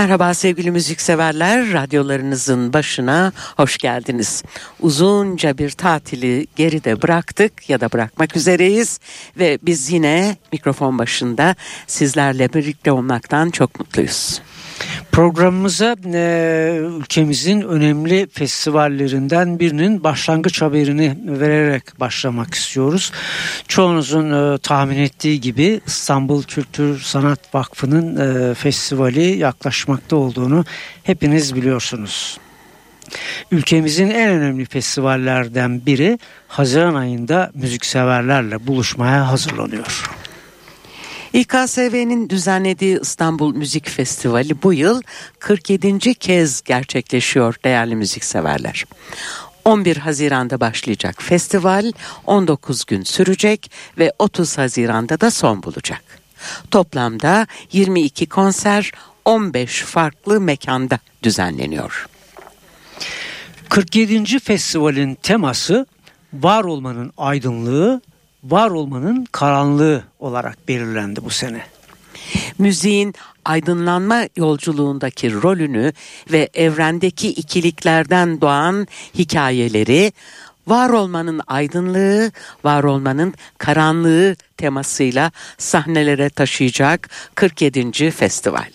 Merhaba sevgili müzikseverler, radyolarınızın başına hoş geldiniz. Uzunca bir tatili geride bıraktık ya da bırakmak üzereyiz ve biz yine mikrofon başında sizlerle birlikte olmaktan çok mutluyuz. Programımıza e, ülkemizin önemli festivallerinden birinin başlangıç haberini vererek başlamak istiyoruz. Çoğunuzun e, tahmin ettiği gibi İstanbul Kültür Sanat Vakfı'nın e, festivali yaklaşmakta olduğunu hepiniz biliyorsunuz. Ülkemizin en önemli festivallerden biri Haziran ayında müzikseverlerle buluşmaya hazırlanıyor. İKSV'nin düzenlediği İstanbul Müzik Festivali bu yıl 47. kez gerçekleşiyor değerli müzikseverler. 11 Haziran'da başlayacak festival 19 gün sürecek ve 30 Haziran'da da son bulacak. Toplamda 22 konser 15 farklı mekanda düzenleniyor. 47. festivalin teması var olmanın aydınlığı var olmanın karanlığı olarak belirlendi bu sene. Müziğin aydınlanma yolculuğundaki rolünü ve evrendeki ikiliklerden doğan hikayeleri var olmanın aydınlığı, var olmanın karanlığı temasıyla sahnelere taşıyacak 47. festival.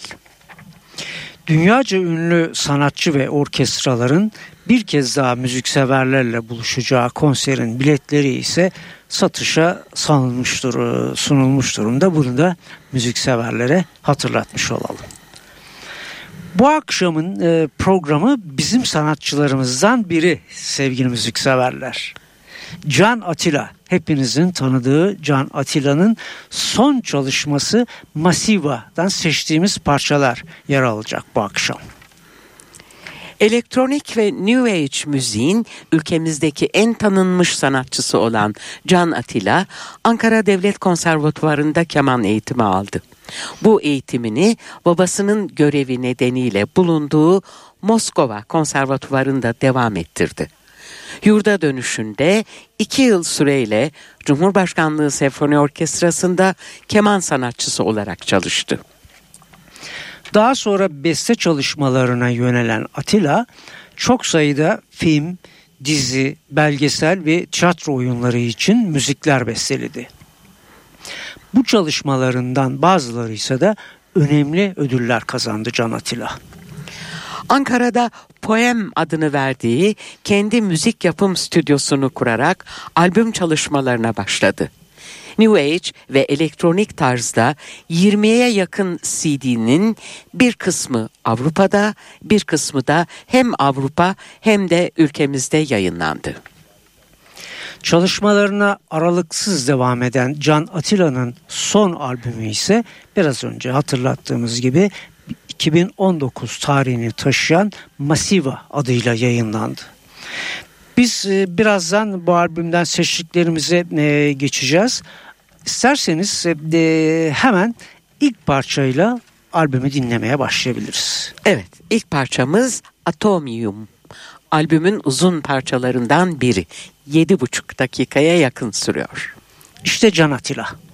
Dünyaca ünlü sanatçı ve orkestraların bir kez daha müzikseverlerle buluşacağı konserin biletleri ise satışa sanılmıştır, e, sunulmuş durumda. Bunu da müzikseverlere hatırlatmış olalım. Bu akşamın e, programı bizim sanatçılarımızdan biri sevgili müzikseverler. Can Atilla hepinizin tanıdığı Can Atilla'nın son çalışması Masiva'dan seçtiğimiz parçalar yer alacak bu akşam. Elektronik ve New Age müziğin ülkemizdeki en tanınmış sanatçısı olan Can Atilla, Ankara Devlet Konservatuvarı'nda keman eğitimi aldı. Bu eğitimini babasının görevi nedeniyle bulunduğu Moskova Konservatuvarı'nda devam ettirdi. Yurda dönüşünde iki yıl süreyle Cumhurbaşkanlığı Senfoni Orkestrası'nda keman sanatçısı olarak çalıştı. Daha sonra beste çalışmalarına yönelen Atilla çok sayıda film, dizi, belgesel ve tiyatro oyunları için müzikler besteledi. Bu çalışmalarından bazıları ise de önemli ödüller kazandı Can Atilla. Ankara'da Poem adını verdiği kendi müzik yapım stüdyosunu kurarak albüm çalışmalarına başladı. New Age ve elektronik tarzda 20'ye yakın CD'nin bir kısmı Avrupa'da, bir kısmı da hem Avrupa hem de ülkemizde yayınlandı. Çalışmalarına aralıksız devam eden Can Atilla'nın son albümü ise biraz önce hatırlattığımız gibi 2019 tarihini taşıyan Masiva adıyla yayınlandı. Biz e, birazdan bu albümden seçtiklerimize e, geçeceğiz. İsterseniz e, hemen ilk parçayla albümü dinlemeye başlayabiliriz. Evet, ilk parçamız Atomium. Albümün uzun parçalarından biri. 7,5 dakikaya yakın sürüyor. İşte Can Atilla.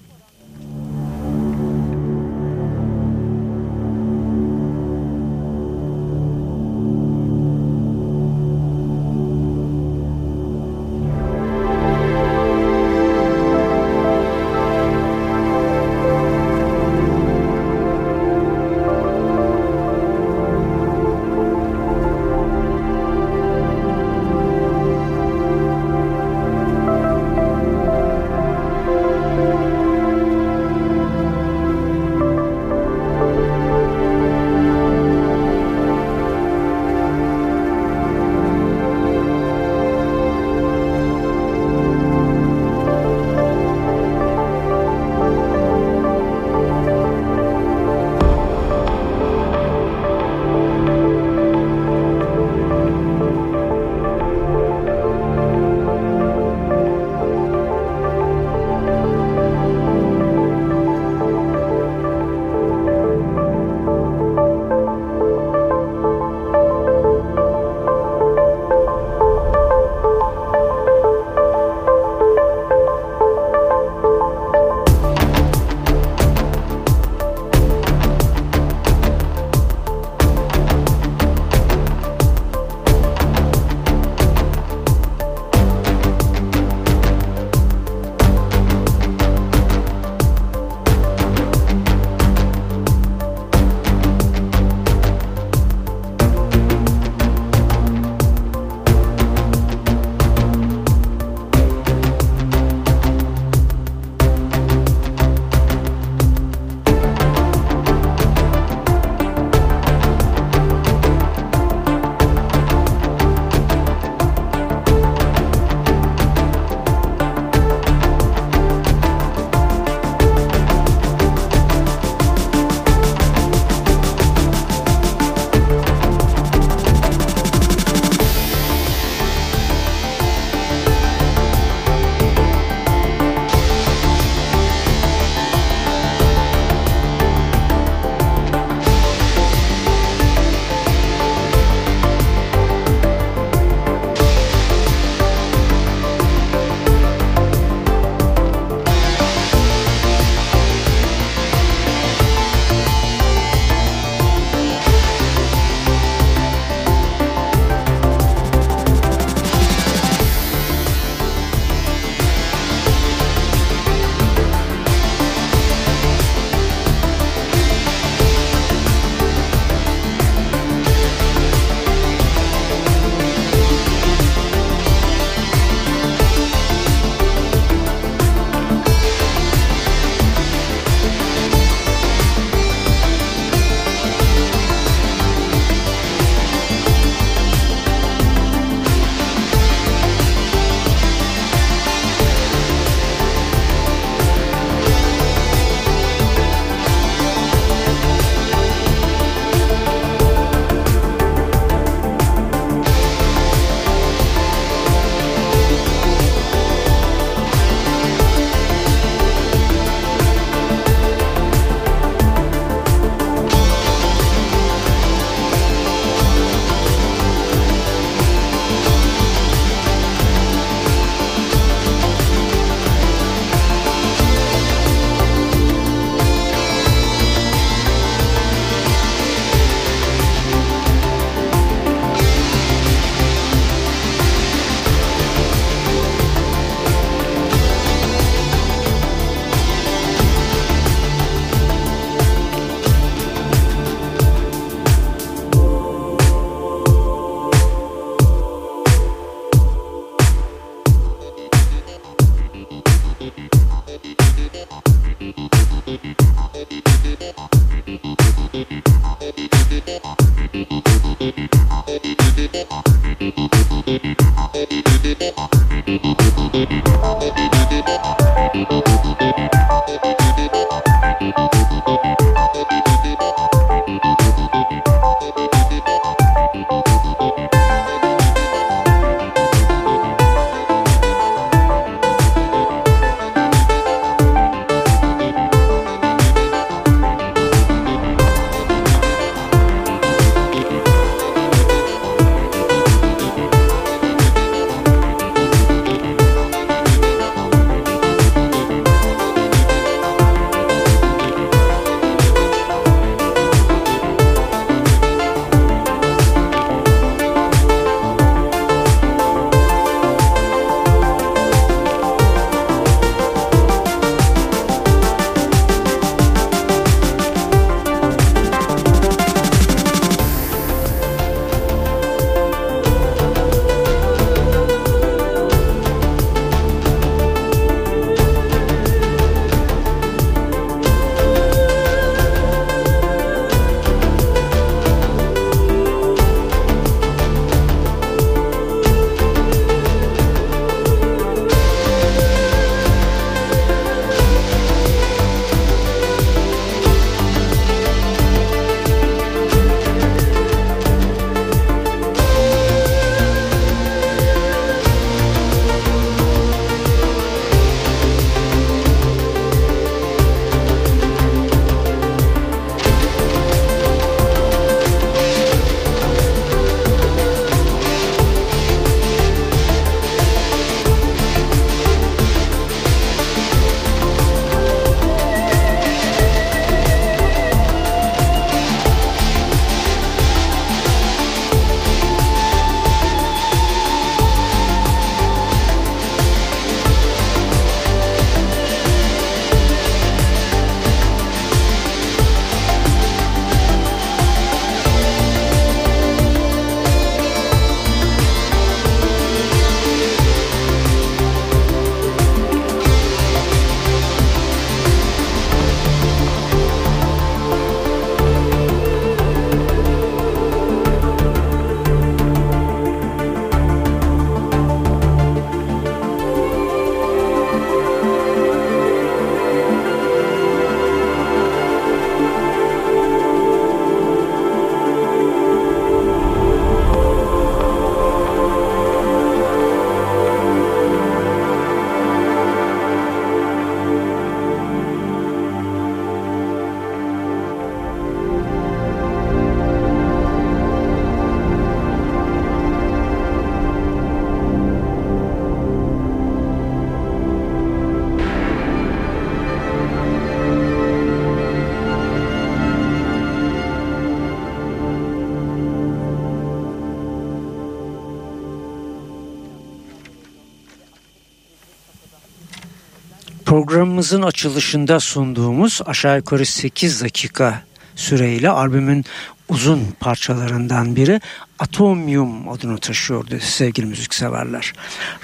Programımızın açılışında sunduğumuz aşağı yukarı 8 dakika süreyle albümün uzun parçalarından biri Atomium adını taşıyordu sevgili müzikseverler.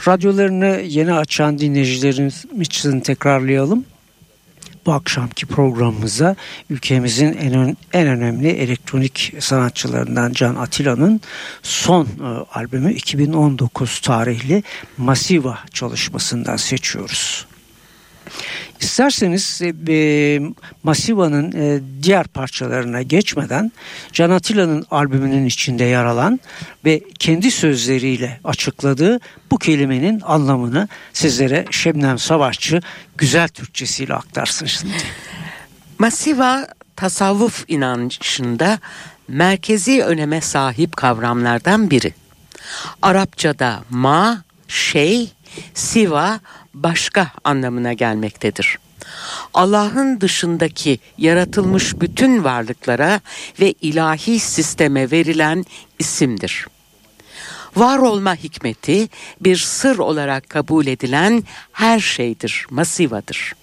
Radyolarını yeni açan dinleyicilerimiz için tekrarlayalım. Bu akşamki programımıza ülkemizin en, en önemli elektronik sanatçılarından Can Atilla'nın son e, albümü 2019 tarihli Masiva çalışmasından seçiyoruz. İsterseniz e, Masiva'nın e, diğer parçalarına geçmeden Can Atilla'nın albümünün içinde yer alan ve kendi sözleriyle açıkladığı bu kelimenin anlamını sizlere Şebnem Savaşçı güzel Türkçesiyle aktarsın şimdi. Masiva tasavvuf inancında merkezi öneme sahip kavramlardan biri. Arapçada ma, şey, siva başka anlamına gelmektedir. Allah'ın dışındaki yaratılmış bütün varlıklara ve ilahi sisteme verilen isimdir. Var olma hikmeti bir sır olarak kabul edilen her şeydir, masivadır.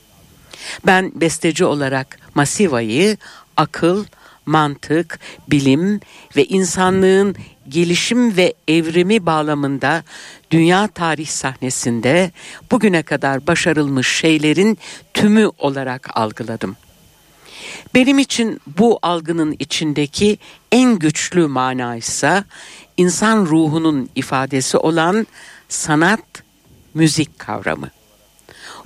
Ben besteci olarak masivayı akıl, mantık, bilim ve insanlığın gelişim ve evrimi bağlamında dünya tarih sahnesinde bugüne kadar başarılmış şeylerin tümü olarak algıladım. Benim için bu algının içindeki en güçlü mana ise insan ruhunun ifadesi olan sanat, müzik kavramı.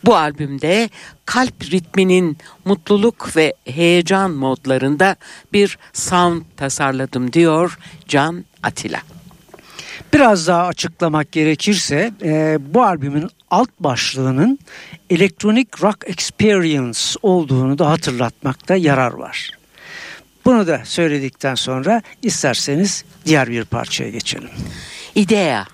Bu albümde kalp ritminin mutluluk ve heyecan modlarında bir sound tasarladım diyor Can Atilla. Biraz daha açıklamak gerekirse e, bu albümün alt başlığının Electronic Rock Experience olduğunu da hatırlatmakta yarar var. Bunu da söyledikten sonra isterseniz diğer bir parçaya geçelim. İdea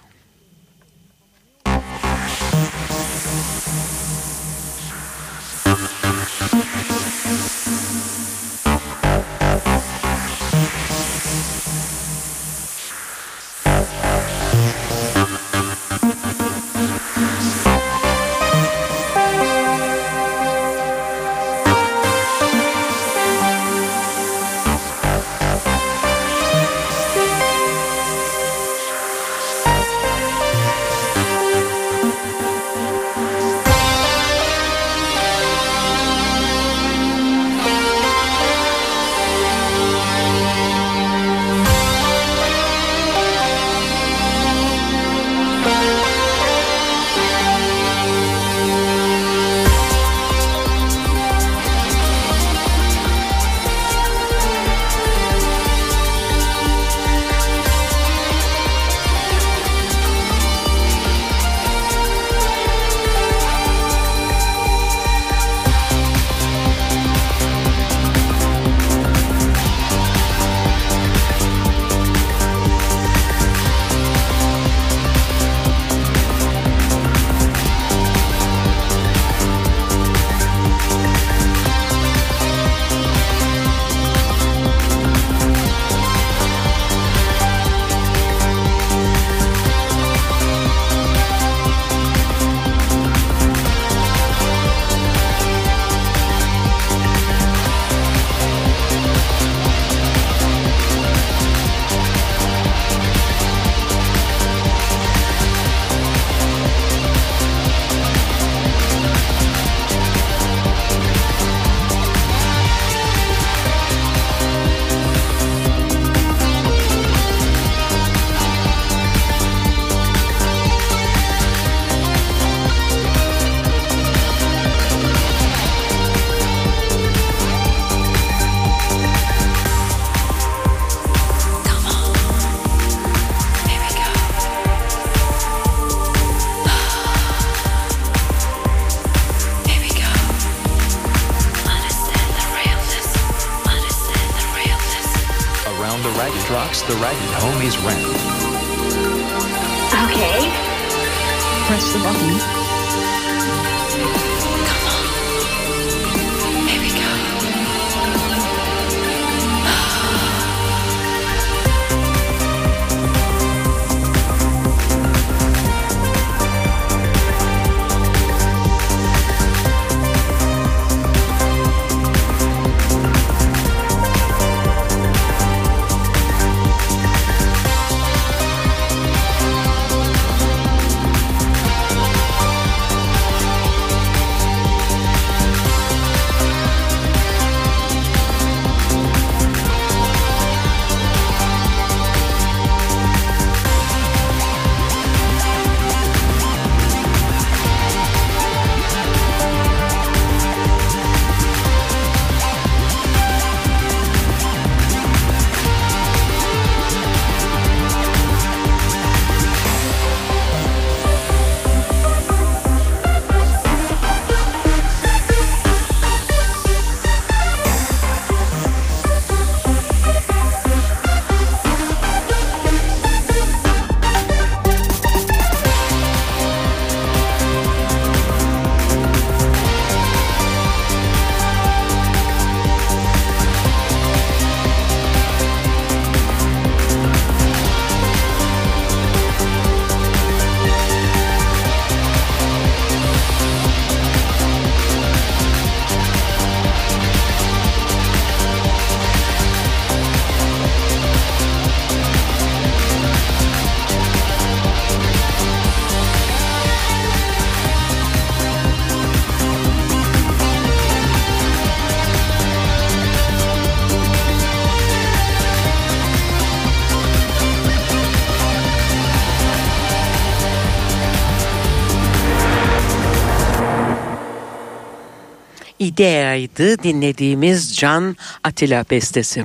İdea'ydı dinlediğimiz Can Atilla bestesi.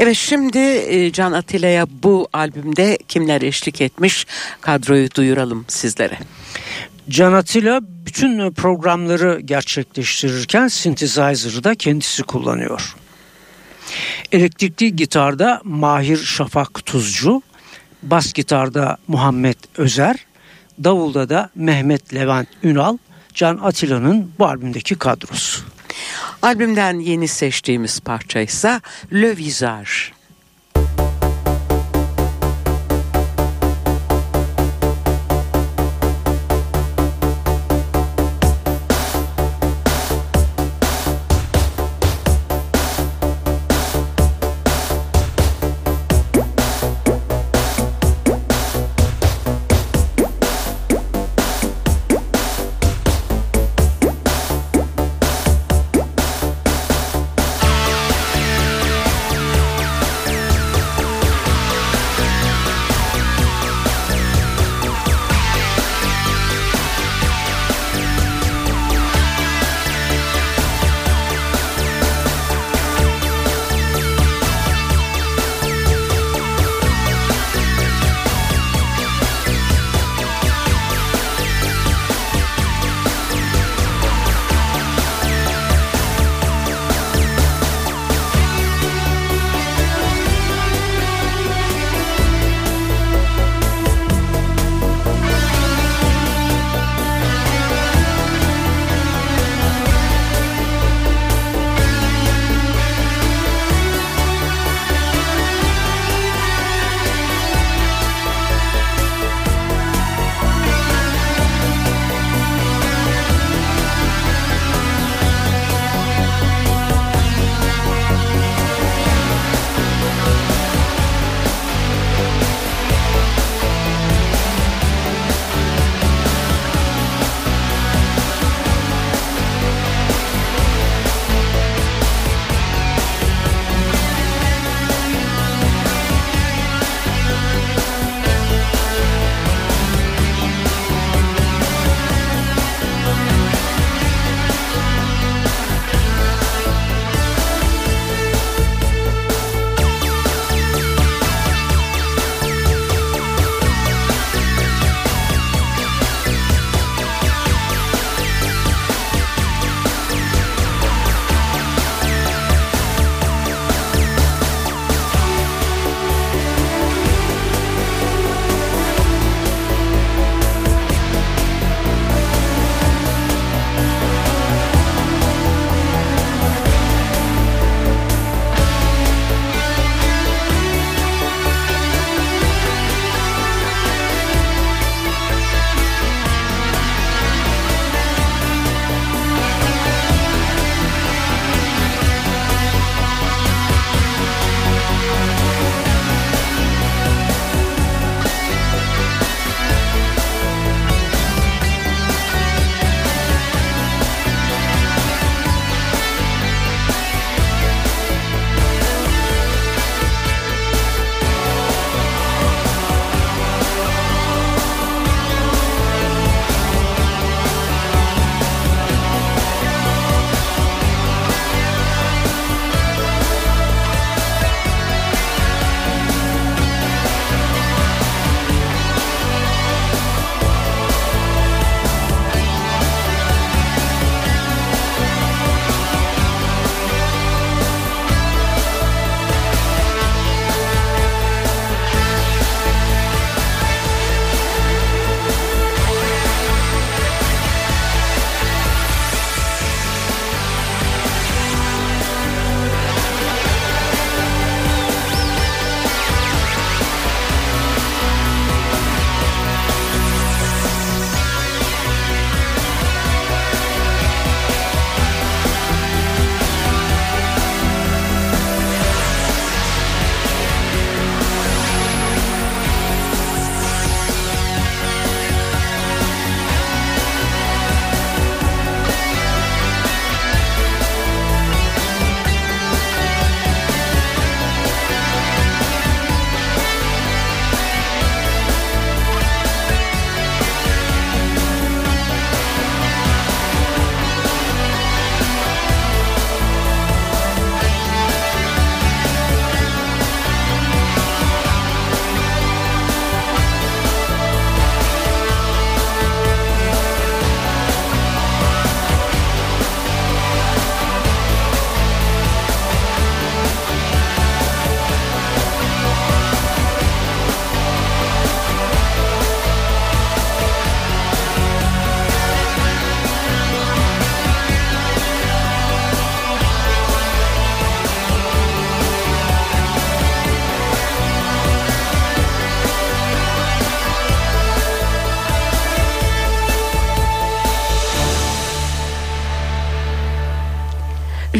Evet şimdi e, Can Atilla'ya bu albümde kimler eşlik etmiş kadroyu duyuralım sizlere. Can Atilla bütün programları gerçekleştirirken synthesizer'ı da kendisi kullanıyor. Elektrikli gitarda Mahir Şafak Tuzcu, bas gitarda Muhammed Özer, davulda da Mehmet Levent Ünal, Can Atilla'nın bu albümdeki kadrosu. Albümden yeni seçtiğimiz parça ise Le Visage.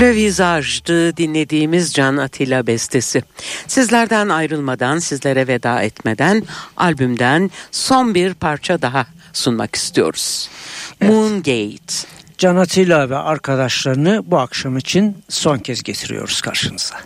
Le Visage'dı dinlediğimiz Can Atilla bestesi. Sizlerden ayrılmadan, sizlere veda etmeden albümden son bir parça daha sunmak istiyoruz. Evet. Moongate. Can Atilla ve arkadaşlarını bu akşam için son kez getiriyoruz karşınıza.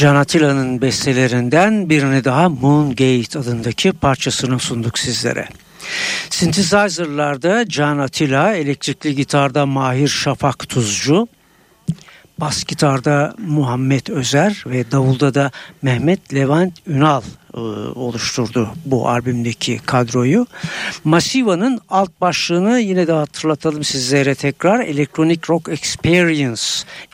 Can Atilla'nın bestelerinden birini daha Moongate adındaki parçasını sunduk sizlere. Synthesizer'larda Can Atilla, elektrikli gitarda Mahir Şafak Tuzcu, bas gitarda Muhammed Özer ve davulda da Mehmet Levent Ünal oluşturdu bu albümdeki kadroyu. Masiva'nın alt başlığını yine de hatırlatalım sizlere tekrar. Electronic Rock Experience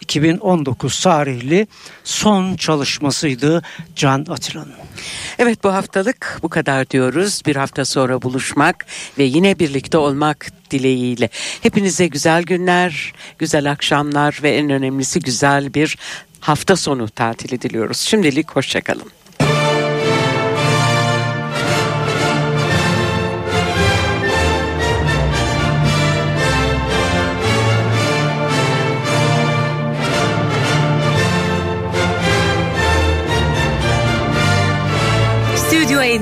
2019 tarihli son çalışmasıydı Can Atilla'nın. Evet bu haftalık bu kadar diyoruz. Bir hafta sonra buluşmak ve yine birlikte olmak dileğiyle. Hepinize güzel günler, güzel akşamlar ve en önemlisi güzel bir hafta sonu tatili diliyoruz. Şimdilik hoşçakalın.